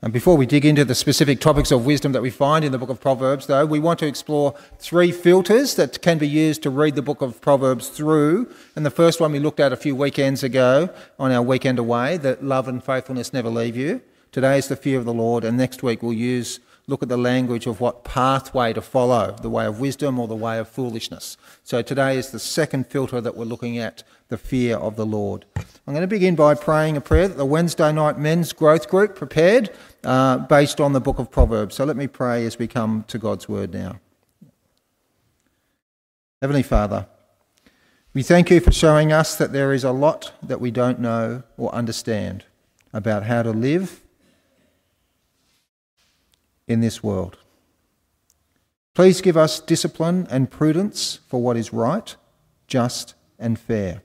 And before we dig into the specific topics of wisdom that we find in the book of Proverbs, though, we want to explore three filters that can be used to read the book of Proverbs through. And the first one we looked at a few weekends ago on our weekend away that love and faithfulness never leave you. Today is the fear of the Lord, and next week we'll use look at the language of what pathway to follow, the way of wisdom or the way of foolishness. So today is the second filter that we're looking at, the fear of the Lord. I'm going to begin by praying a prayer that the Wednesday night men's growth group prepared uh, based on the book of Proverbs. So let me pray as we come to God's word now. Heavenly Father, we thank you for showing us that there is a lot that we don't know or understand about how to live in this world. Please give us discipline and prudence for what is right, just, and fair.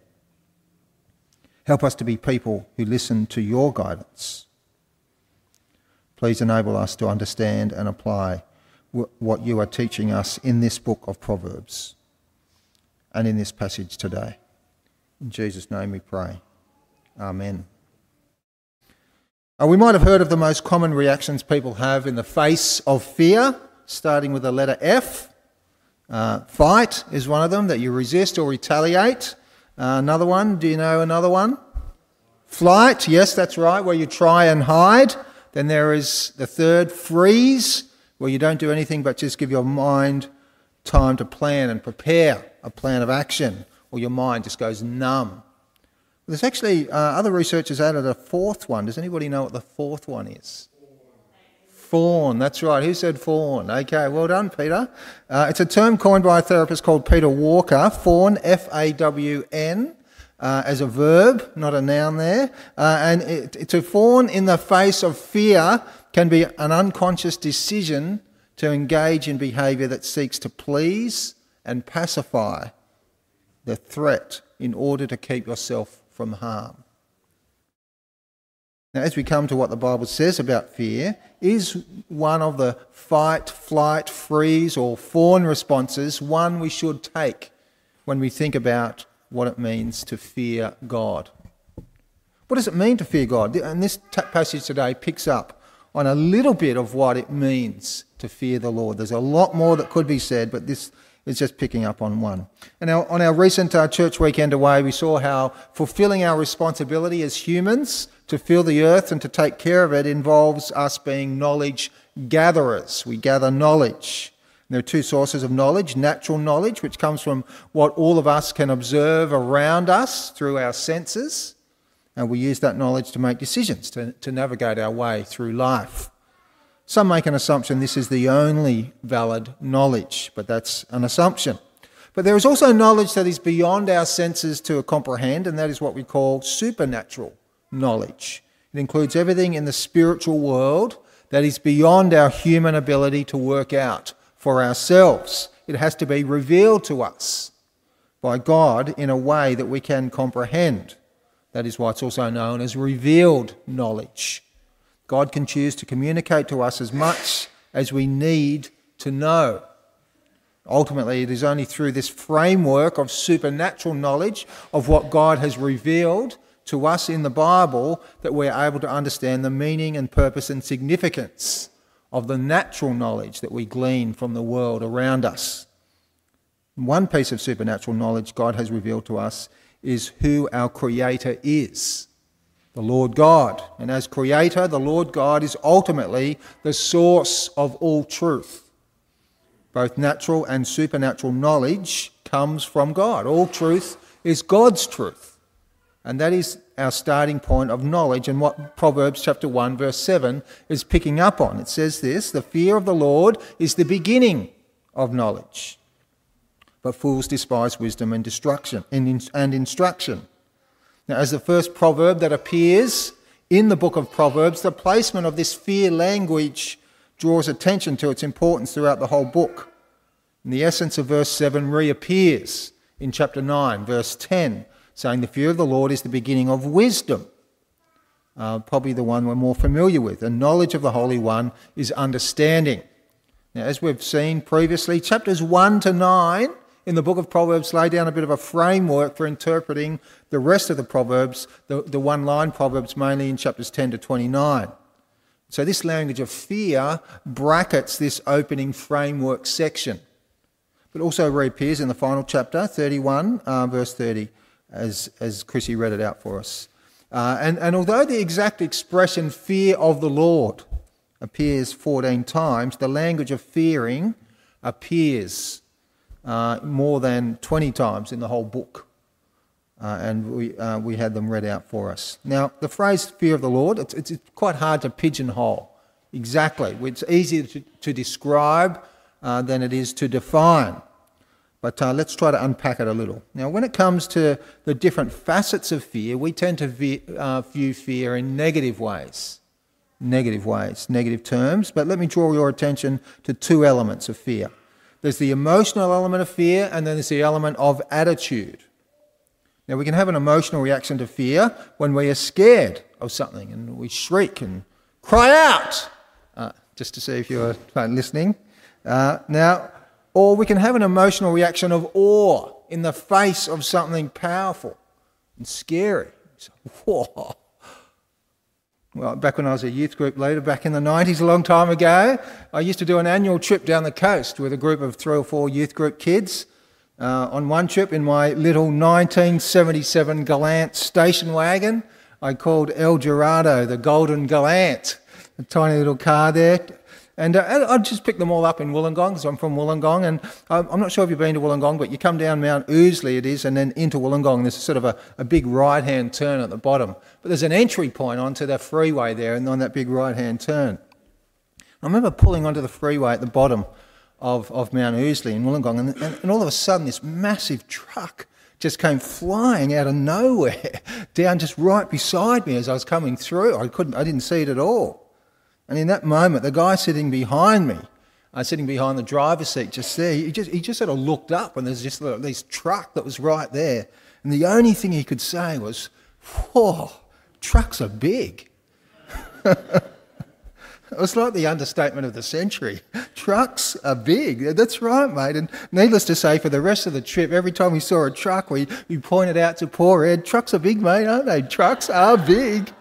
Help us to be people who listen to your guidance. Please enable us to understand and apply what you are teaching us in this book of Proverbs and in this passage today. In Jesus' name we pray. Amen. Uh, we might have heard of the most common reactions people have in the face of fear, starting with the letter F. Uh, fight is one of them, that you resist or retaliate. Uh, another one, do you know another one? Flight, yes, that's right, where you try and hide. Then there is the third, freeze, where you don't do anything but just give your mind time to plan and prepare a plan of action, or your mind just goes numb. There's actually uh, other researchers added a fourth one. Does anybody know what the fourth one is? Fawn, that's right. Who said fawn? Okay, well done, Peter. Uh, it's a term coined by a therapist called Peter Walker. Fawn, F A W N, uh, as a verb, not a noun there. Uh, and it, to fawn in the face of fear can be an unconscious decision to engage in behaviour that seeks to please and pacify the threat in order to keep yourself from harm. Now, as we come to what the Bible says about fear, is one of the fight, flight, freeze, or fawn responses one we should take when we think about what it means to fear God? What does it mean to fear God? And this passage today picks up on a little bit of what it means to fear the Lord. There's a lot more that could be said, but this is just picking up on one. And our, on our recent uh, church weekend away, we saw how fulfilling our responsibility as humans to fill the earth and to take care of it involves us being knowledge gatherers. We gather knowledge. There are two sources of knowledge natural knowledge, which comes from what all of us can observe around us through our senses. And we use that knowledge to make decisions, to, to navigate our way through life. Some make an assumption this is the only valid knowledge, but that's an assumption. But there is also knowledge that is beyond our senses to comprehend, and that is what we call supernatural knowledge. It includes everything in the spiritual world that is beyond our human ability to work out for ourselves. It has to be revealed to us by God in a way that we can comprehend. That is why it's also known as revealed knowledge. God can choose to communicate to us as much as we need to know. Ultimately, it is only through this framework of supernatural knowledge of what God has revealed to us in the Bible that we're able to understand the meaning and purpose and significance of the natural knowledge that we glean from the world around us. One piece of supernatural knowledge God has revealed to us is who our Creator is the Lord God. And as Creator, the Lord God is ultimately the source of all truth. Both natural and supernatural knowledge comes from God. All truth is God's truth. And that is our starting point of knowledge and what Proverbs chapter 1 verse 7 is picking up on. It says this, the fear of the Lord is the beginning of knowledge. But fools despise wisdom and destruction and instruction. Now, as the first proverb that appears in the book of Proverbs, the placement of this fear language draws attention to its importance throughout the whole book. And the essence of verse 7 reappears in chapter 9, verse 10, saying, The fear of the Lord is the beginning of wisdom. Uh, probably the one we're more familiar with. And knowledge of the Holy One is understanding. Now, as we've seen previously, chapters 1 to 9 in the book of Proverbs lay down a bit of a framework for interpreting the rest of the Proverbs, the, the one line Proverbs, mainly in chapters 10 to 29. So, this language of fear brackets this opening framework section, but also reappears in the final chapter, 31, uh, verse 30, as, as Chrissy read it out for us. Uh, and, and although the exact expression fear of the Lord appears 14 times, the language of fearing appears uh, more than 20 times in the whole book. Uh, and we, uh, we had them read out for us. Now, the phrase fear of the Lord, it's, it's quite hard to pigeonhole exactly. It's easier to, to describe uh, than it is to define. But uh, let's try to unpack it a little. Now, when it comes to the different facets of fear, we tend to view, uh, view fear in negative ways. Negative ways, negative terms. But let me draw your attention to two elements of fear there's the emotional element of fear, and then there's the element of attitude. Now, we can have an emotional reaction to fear when we are scared of something and we shriek and cry out, uh, just to see if you're listening. Uh, now, or we can have an emotional reaction of awe in the face of something powerful and scary. Whoa. Well, back when I was a youth group leader back in the 90s, a long time ago, I used to do an annual trip down the coast with a group of three or four youth group kids. Uh, on one trip in my little 1977 Galant station wagon, I called El Dorado the Golden Galant, a tiny little car there. And uh, I'd just picked them all up in Wollongong, because I'm from Wollongong. And I'm not sure if you've been to Wollongong, but you come down Mount Ousley, it is, and then into Wollongong. There's sort of a, a big right hand turn at the bottom. But there's an entry point onto the freeway there, and on that big right hand turn. I remember pulling onto the freeway at the bottom of, of Mount Ousley in Wollongong, and, and, and all of a sudden, this massive truck just came flying out of nowhere down just right beside me as I was coming through. I couldn't, I didn't see it at all. And in that moment, the guy sitting behind me, uh, sitting behind the driver's seat, just there, he just, he just sort of looked up and there's just this truck that was right there. And the only thing he could say was, whoa, trucks are big. It was like the understatement of the century. Trucks are big. That's right, mate. And needless to say, for the rest of the trip, every time we saw a truck, we, we pointed out to poor Ed, trucks are big, mate, aren't they? Trucks are big.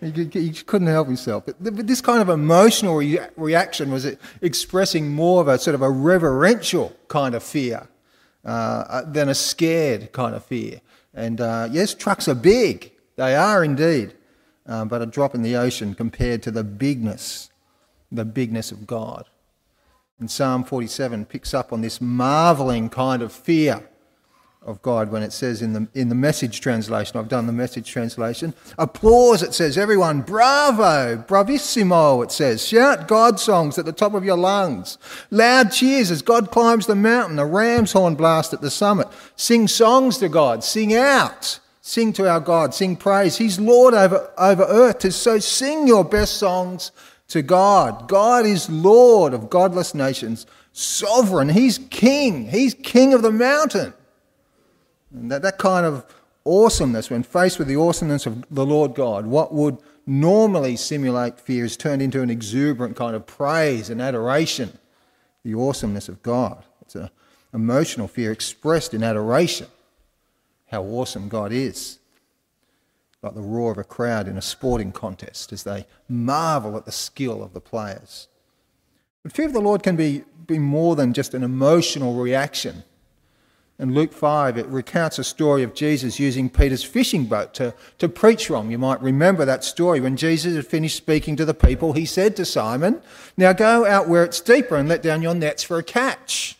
He, he couldn't help himself. But this kind of emotional re- reaction was expressing more of a sort of a reverential kind of fear uh, than a scared kind of fear. And uh, yes, trucks are big. They are indeed uh, but a drop in the ocean compared to the bigness, the bigness of God. And Psalm 47 picks up on this marveling kind of fear of God when it says in the, in the message translation, I've done the message translation, applause, it says, everyone, bravo, bravissimo, it says, shout God songs at the top of your lungs, loud cheers as God climbs the mountain, a ram's horn blast at the summit, sing songs to God, sing out. Sing to our God, sing praise. He's Lord over, over earth. So sing your best songs to God. God is Lord of godless nations, sovereign. He's king. He's king of the mountain. And that, that kind of awesomeness, when faced with the awesomeness of the Lord God, what would normally simulate fear is turned into an exuberant kind of praise and adoration. The awesomeness of God. It's an emotional fear expressed in adoration how awesome God is. Like the roar of a crowd in a sporting contest as they marvel at the skill of the players. But fear of the Lord can be, be more than just an emotional reaction. In Luke 5, it recounts a story of Jesus using Peter's fishing boat to, to preach from. You might remember that story. When Jesus had finished speaking to the people, he said to Simon, Now go out where it's deeper and let down your nets for a catch.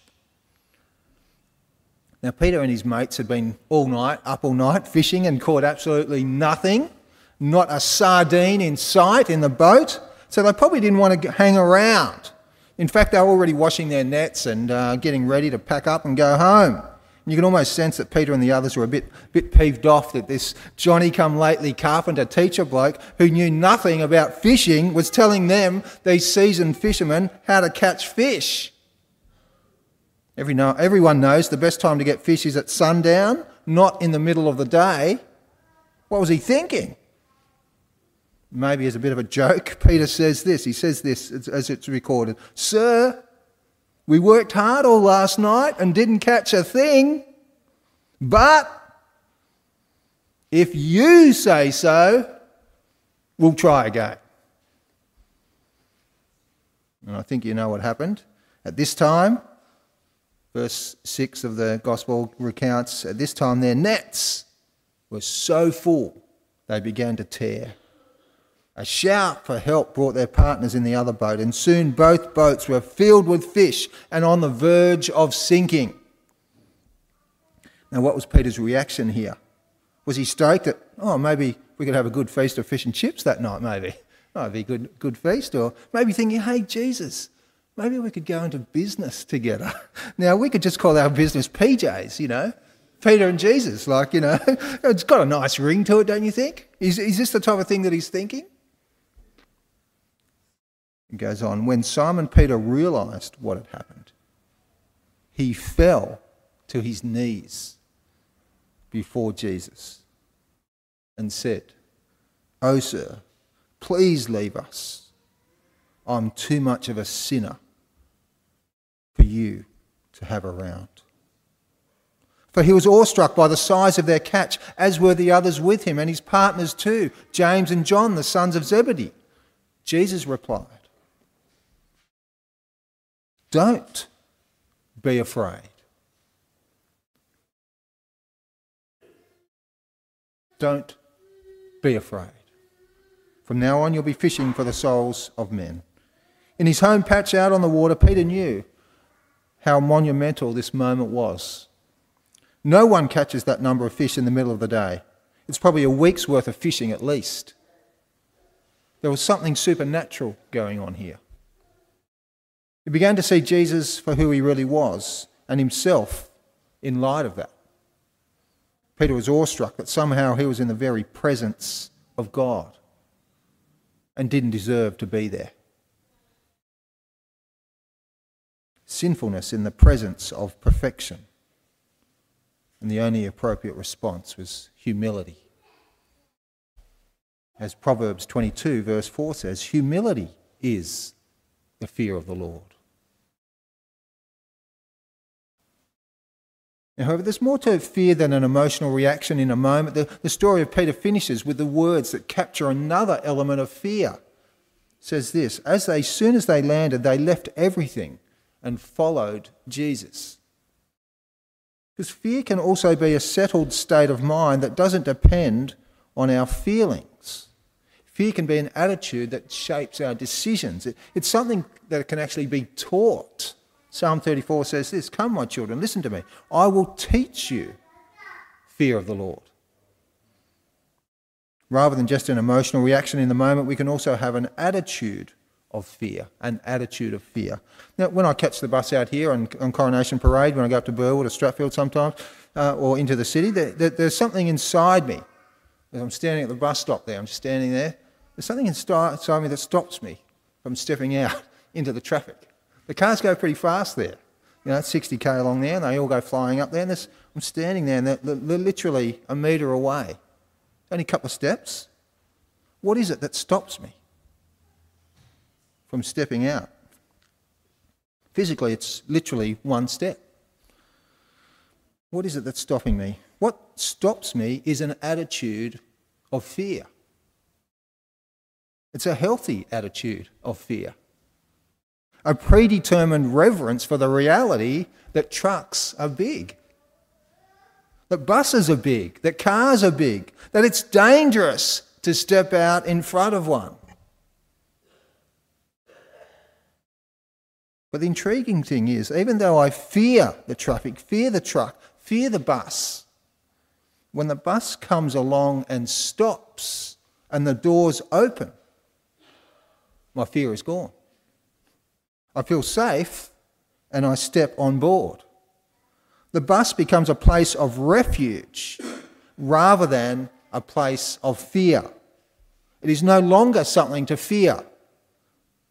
Now, Peter and his mates had been all night, up all night, fishing and caught absolutely nothing, not a sardine in sight in the boat. So they probably didn't want to hang around. In fact, they were already washing their nets and uh, getting ready to pack up and go home. You can almost sense that Peter and the others were a bit, bit peeved off that this Johnny come lately carpenter teacher bloke who knew nothing about fishing was telling them, these seasoned fishermen, how to catch fish. Every know, everyone knows the best time to get fish is at sundown, not in the middle of the day. What was he thinking? Maybe as a bit of a joke, Peter says this. He says this as it's recorded Sir, we worked hard all last night and didn't catch a thing, but if you say so, we'll try again. And I think you know what happened. At this time, verse 6 of the Gospel recounts, at this time their nets were so full they began to tear. A shout for help brought their partners in the other boat, and soon both boats were filled with fish and on the verge of sinking. Now, what was Peter's reaction here? Was he stoked that, oh, maybe we could have a good feast of fish and chips that night, maybe? Oh, it'd be a good, good feast. Or maybe thinking, hey, Jesus, maybe we could go into business together. Now, we could just call our business PJs, you know, Peter and Jesus. Like, you know, it's got a nice ring to it, don't you think? Is, is this the type of thing that he's thinking? It goes on. When Simon Peter realized what had happened, he fell to his knees before Jesus and said, Oh, sir, please leave us. I'm too much of a sinner for you to have around. For he was awestruck by the size of their catch, as were the others with him, and his partners too, James and John, the sons of Zebedee. Jesus replied, Don't be afraid. Don't be afraid. From now on, you'll be fishing for the souls of men. In his home patch out on the water, Peter knew how monumental this moment was. No one catches that number of fish in the middle of the day. It's probably a week's worth of fishing at least. There was something supernatural going on here. He began to see Jesus for who he really was and himself in light of that. Peter was awestruck that somehow he was in the very presence of God and didn't deserve to be there. Sinfulness in the presence of perfection. And the only appropriate response was humility. As Proverbs 22, verse 4 says, humility is the fear of the Lord. However, there's more to fear than an emotional reaction in a moment. The, the story of Peter finishes with the words that capture another element of fear. It says this As they soon as they landed, they left everything and followed Jesus. Because fear can also be a settled state of mind that doesn't depend on our feelings. Fear can be an attitude that shapes our decisions. It, it's something that can actually be taught. Psalm 34 says this Come, my children, listen to me. I will teach you fear of the Lord. Rather than just an emotional reaction in the moment, we can also have an attitude of fear, an attitude of fear. Now, when I catch the bus out here on, on Coronation Parade, when I go up to Burwood or Strathfield sometimes, uh, or into the city, there, there, there's something inside me. As I'm standing at the bus stop there, I'm just standing there. There's something inside me that stops me from stepping out into the traffic. The cars go pretty fast there. You know, 60k along there, and they all go flying up there. And I'm standing there, and they're, they're literally a metre away. Only a couple of steps. What is it that stops me from stepping out? Physically, it's literally one step. What is it that's stopping me? What stops me is an attitude of fear. It's a healthy attitude of fear a predetermined reverence for the reality that trucks are big, that buses are big, that cars are big, that it's dangerous to step out in front of one. But the intriguing thing is, even though I fear the traffic, fear the truck, fear the bus, when the bus comes along and stops and the doors open, my fear is gone. I feel safe and I step on board. The bus becomes a place of refuge rather than a place of fear. It is no longer something to fear,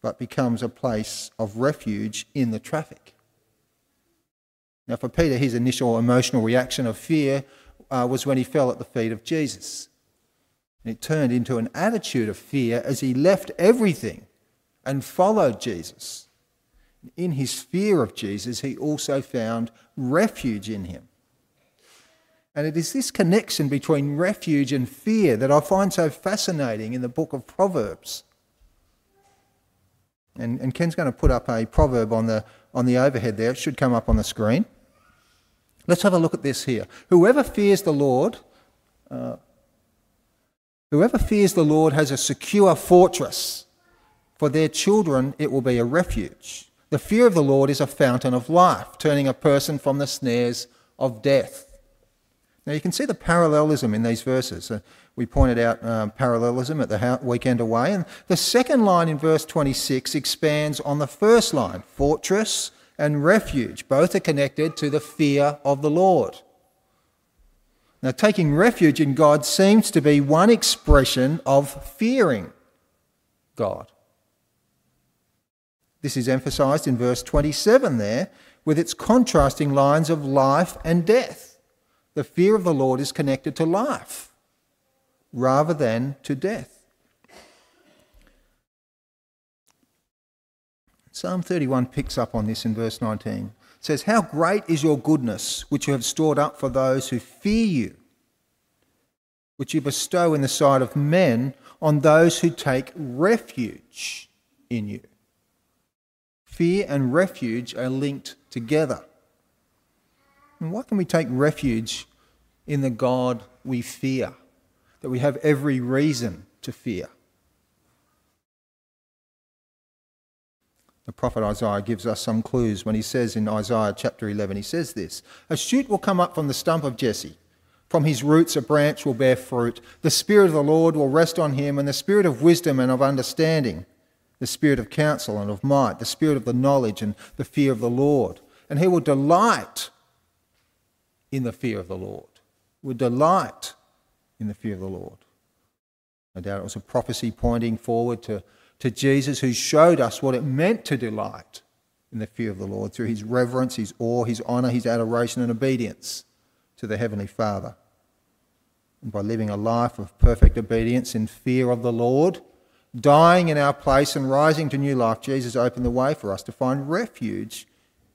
but becomes a place of refuge in the traffic. Now, for Peter, his initial emotional reaction of fear uh, was when he fell at the feet of Jesus. And it turned into an attitude of fear as he left everything and followed Jesus. In his fear of Jesus, he also found refuge in him. And it is this connection between refuge and fear that I find so fascinating in the book of Proverbs. And, and Ken's going to put up a proverb on the, on the overhead there. It should come up on the screen. Let's have a look at this here. Whoever fears the Lord, uh, whoever fears the Lord has a secure fortress. For their children it will be a refuge. The fear of the Lord is a fountain of life, turning a person from the snares of death. Now you can see the parallelism in these verses. Uh, we pointed out um, parallelism at the weekend away. And the second line in verse 26 expands on the first line fortress and refuge. Both are connected to the fear of the Lord. Now, taking refuge in God seems to be one expression of fearing God. This is emphasized in verse 27 there with its contrasting lines of life and death. The fear of the Lord is connected to life rather than to death. Psalm 31 picks up on this in verse 19. It says, How great is your goodness, which you have stored up for those who fear you, which you bestow in the sight of men on those who take refuge in you. Fear and refuge are linked together. And why can we take refuge in the God we fear, that we have every reason to fear? The prophet Isaiah gives us some clues when he says in Isaiah chapter 11, he says this A shoot will come up from the stump of Jesse. From his roots a branch will bear fruit. The Spirit of the Lord will rest on him, and the Spirit of wisdom and of understanding, the Spirit of counsel and of might, the Spirit of the knowledge and the fear of the Lord. And he will delight in the fear of the Lord. Will delight in the fear of the Lord. No doubt it was a prophecy pointing forward to to Jesus, who showed us what it meant to delight in the fear of the Lord through his reverence, his awe, his honour, his adoration, and obedience to the Heavenly Father. And by living a life of perfect obedience in fear of the Lord, dying in our place and rising to new life, Jesus opened the way for us to find refuge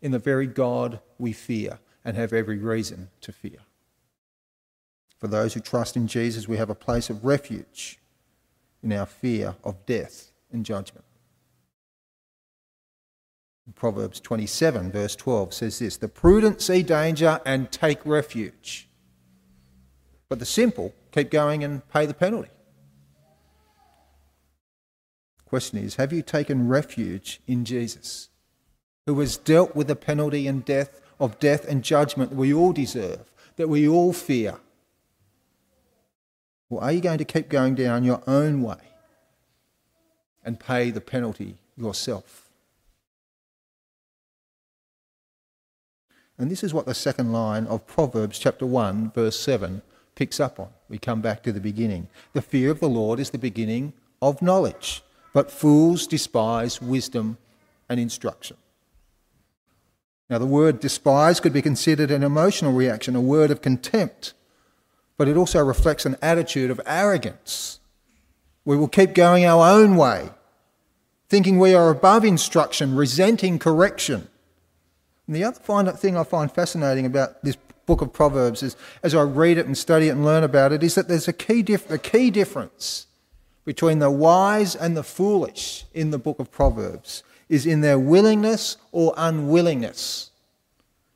in the very God we fear and have every reason to fear. For those who trust in Jesus, we have a place of refuge in our fear of death and judgment. Proverbs 27, verse 12 says this The prudent see danger and take refuge, but the simple keep going and pay the penalty. Question is Have you taken refuge in Jesus, who has dealt with the penalty and death of death and judgment that we all deserve, that we all fear? Or are you going to keep going down your own way? and pay the penalty yourself. And this is what the second line of Proverbs chapter 1, verse 7 picks up on. We come back to the beginning. The fear of the Lord is the beginning of knowledge, but fools despise wisdom and instruction. Now, the word despise could be considered an emotional reaction, a word of contempt, but it also reflects an attitude of arrogance we will keep going our own way, thinking we are above instruction, resenting correction. And the other thing I find fascinating about this book of Proverbs is, as I read it and study it and learn about it, is that there's a key, dif- a key difference between the wise and the foolish in the book of Proverbs is in their willingness or unwillingness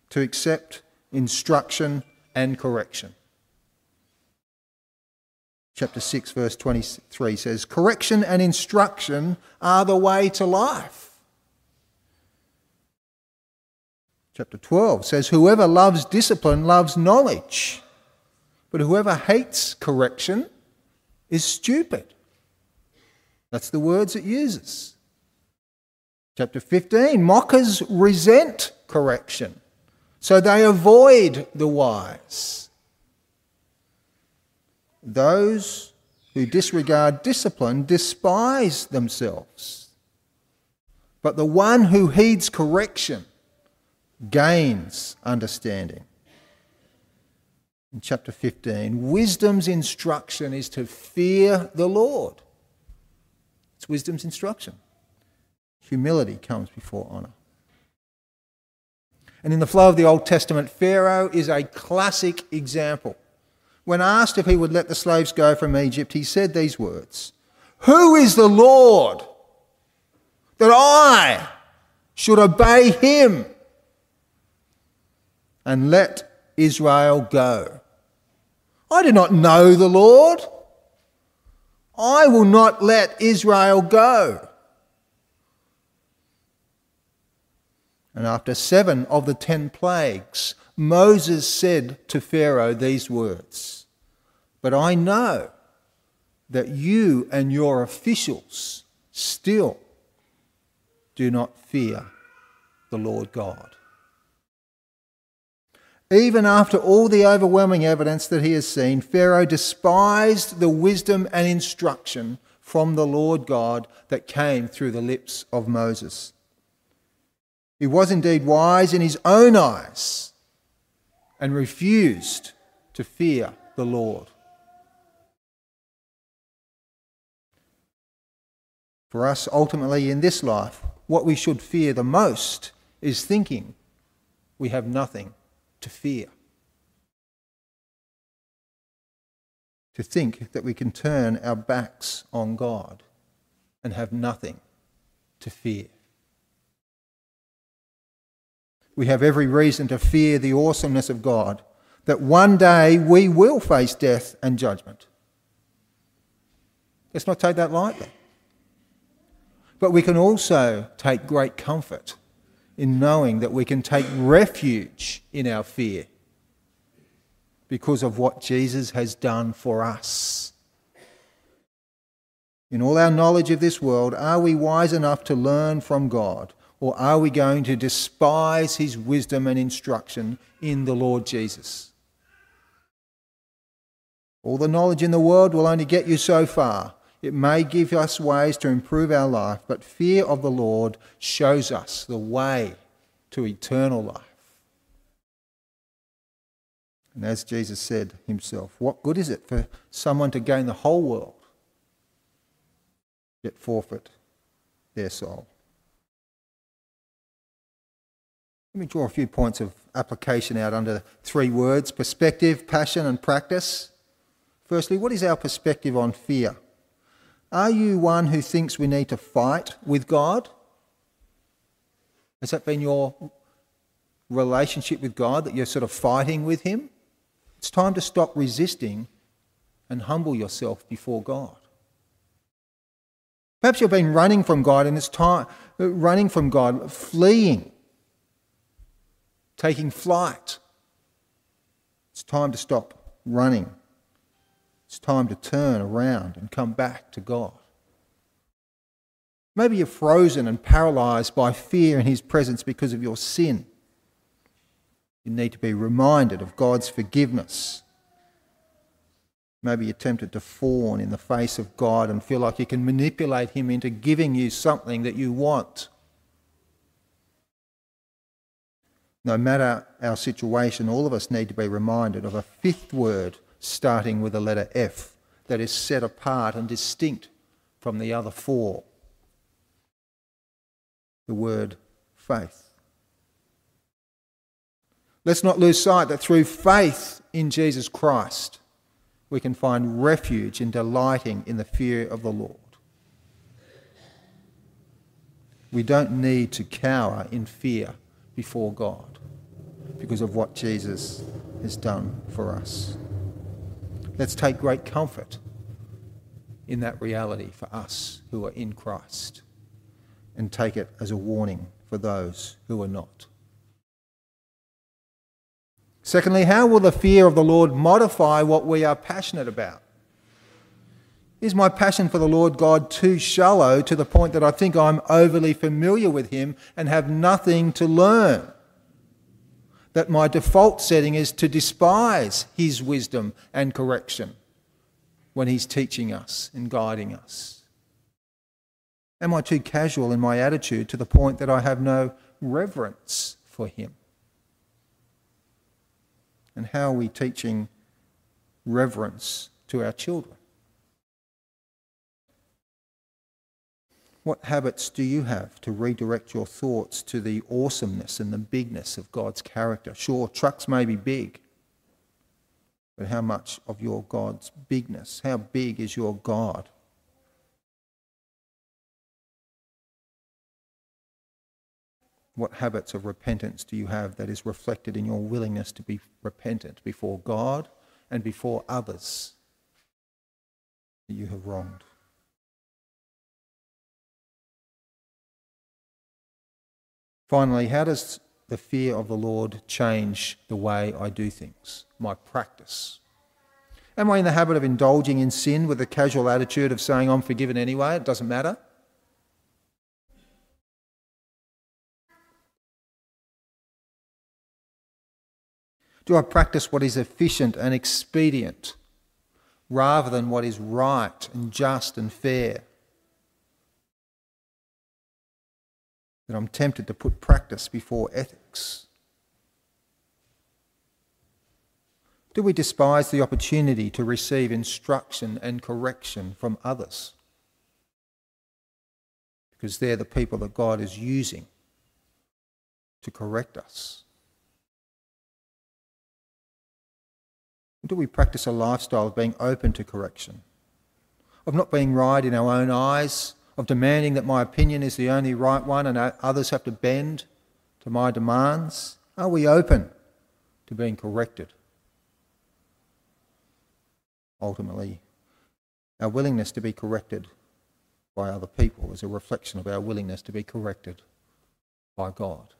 to accept instruction and correction chapter 6, verse 23 says, Correction and instruction are the way to life. Chapter 12 says, Whoever loves discipline loves knowledge, but whoever hates correction is stupid. That's the words it uses. Chapter 15 Mockers resent correction, so they avoid the wise. Those who disregard discipline despise themselves. But the one who heeds correction gains understanding. In chapter 15, wisdom's instruction is to fear the Lord. It's wisdom's instruction. Humility comes before honour. And in the flow of the Old Testament, Pharaoh is a classic example when asked if he would let the slaves go from Egypt, he said these words Who is the Lord that I should obey him and let Israel go. I do not know the Lord. I will not let Israel go. And after seven of the ten plagues, Moses said to Pharaoh these words But I know that you and your officials still do not fear the Lord God. Even after all the overwhelming evidence that he has seen, Pharaoh despised the wisdom and instruction from the Lord God that came through the lips of Moses. He was indeed wise in his own eyes and refused to fear the Lord. For us, ultimately, in this life, what we should fear the most is thinking we have nothing to fear. To think that we can turn our backs on God and have nothing to fear. We have every reason to fear the awesomeness of God, that one day we will face death and judgment. Let's not take that lightly. But we can also take great comfort in knowing that we can take refuge in our fear because of what Jesus has done for us. In all our knowledge of this world, are we wise enough to learn from God, or are we going to despise his wisdom and instruction in the Lord Jesus? All the knowledge in the world will only get you so far. It may give us ways to improve our life, but fear of the Lord shows us the way to eternal life. And as Jesus said himself, what good is it for someone to gain the whole world yet forfeit their soul? Let me draw a few points of application out under three words perspective, passion, and practice. Firstly, what is our perspective on fear? Are you one who thinks we need to fight with God? Has that been your relationship with God, that you're sort of fighting with Him? It's time to stop resisting and humble yourself before God. Perhaps you've been running from God and it's time, running from God, fleeing, taking flight. It's time to stop running it's time to turn around and come back to God. Maybe you're frozen and paralyzed by fear in His presence because of your sin. You need to be reminded of God's forgiveness. Maybe you're tempted to fawn in the face of God and feel like you can manipulate Him into giving you something that you want. No matter our situation, all of us need to be reminded of a fifth word starting with the letter F, that is set apart and distinct from the other four. The word faith. Let's not lose sight that through faith in Jesus Christ, we can find refuge in delighting in the fear of the Lord. We don't need to cower in fear before God because of what Jesus has done for us. Let's take great comfort in that reality for us who are in Christ and take it as a warning for those who are not. Secondly, how will the fear of the Lord modify what we are passionate about? Is my passion for the Lord God too shallow to the point that I think I'm overly familiar with Him and have nothing to learn? That my default setting is to despise his wisdom and correction when he's teaching us and guiding us? Am I too casual in my attitude to the point that I have no reverence for him? And how are we teaching reverence to our children? What habits do you have to redirect your thoughts to the awesomeness and the bigness of God's character? Sure, trucks may be big, but how much of your God's bigness? How big is your God? What habits of repentance do you have that is reflected in your willingness to be repentant before God and before others that you have wronged? Finally, how does the fear of the Lord change the way I do things, my practice? Am I in the habit of indulging in sin with a casual attitude of saying, I'm forgiven anyway, it doesn't matter? Do I practice what is efficient and expedient rather than what is right and just and fair? That I'm tempted to put practice before ethics. Do we despise the opportunity to receive instruction and correction from others? Because they're the people that God is using to correct us. Do we practice a lifestyle of being open to correction? Of not being right in our own eyes? Of demanding that my opinion is the only right one and others have to bend to my demands? Are we open to being corrected? Ultimately, our willingness to be corrected by other people is a reflection of our willingness to be corrected by God.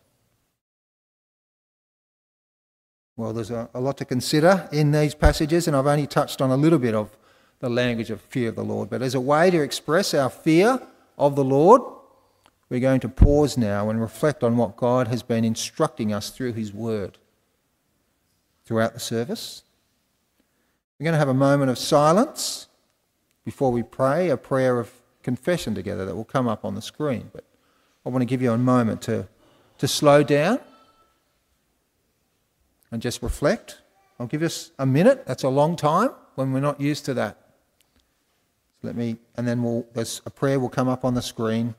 Well, there's a, a, lot to consider in these passages, and I've only touched on a little bit of the language of fear of the Lord. But as a way to express our fear of the Lord, we're going to pause now and reflect on what God has been instructing us through His Word throughout the service. We're going to have a moment of silence before we pray, a prayer of confession together that will come up on the screen. But I want to give you a moment to, to slow down and just reflect. I'll give us a minute. That's a long time when we're not used to that. Let me, and then we'll, there's a prayer will come up on the screen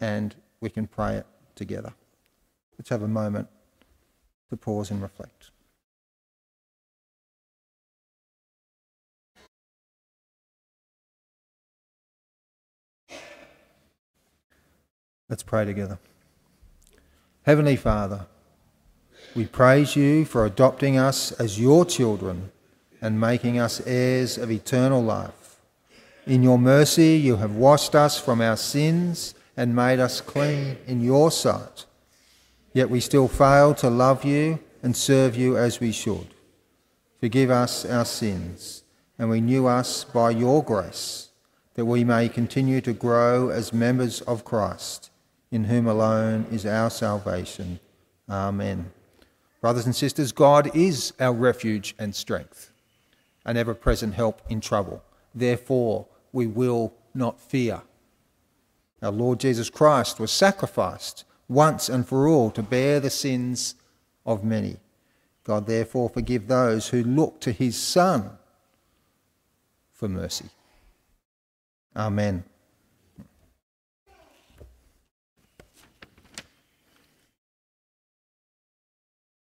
and we can pray it together. Let's have a moment to pause and reflect. Let's pray together. Heavenly Father, we praise you for adopting us as your children and making us heirs of eternal life. In your mercy, you have washed us from our sins and made us clean in your sight. Yet we still fail to love you and serve you as we should. Forgive us our sins and renew us by your grace, that we may continue to grow as members of Christ, in whom alone is our salvation. Amen. Brothers and sisters, God is our refuge and strength, an ever present help in trouble. Therefore, we will not fear. Our Lord Jesus Christ was sacrificed once and for all to bear the sins of many. God, therefore, forgive those who look to his Son for mercy. Amen.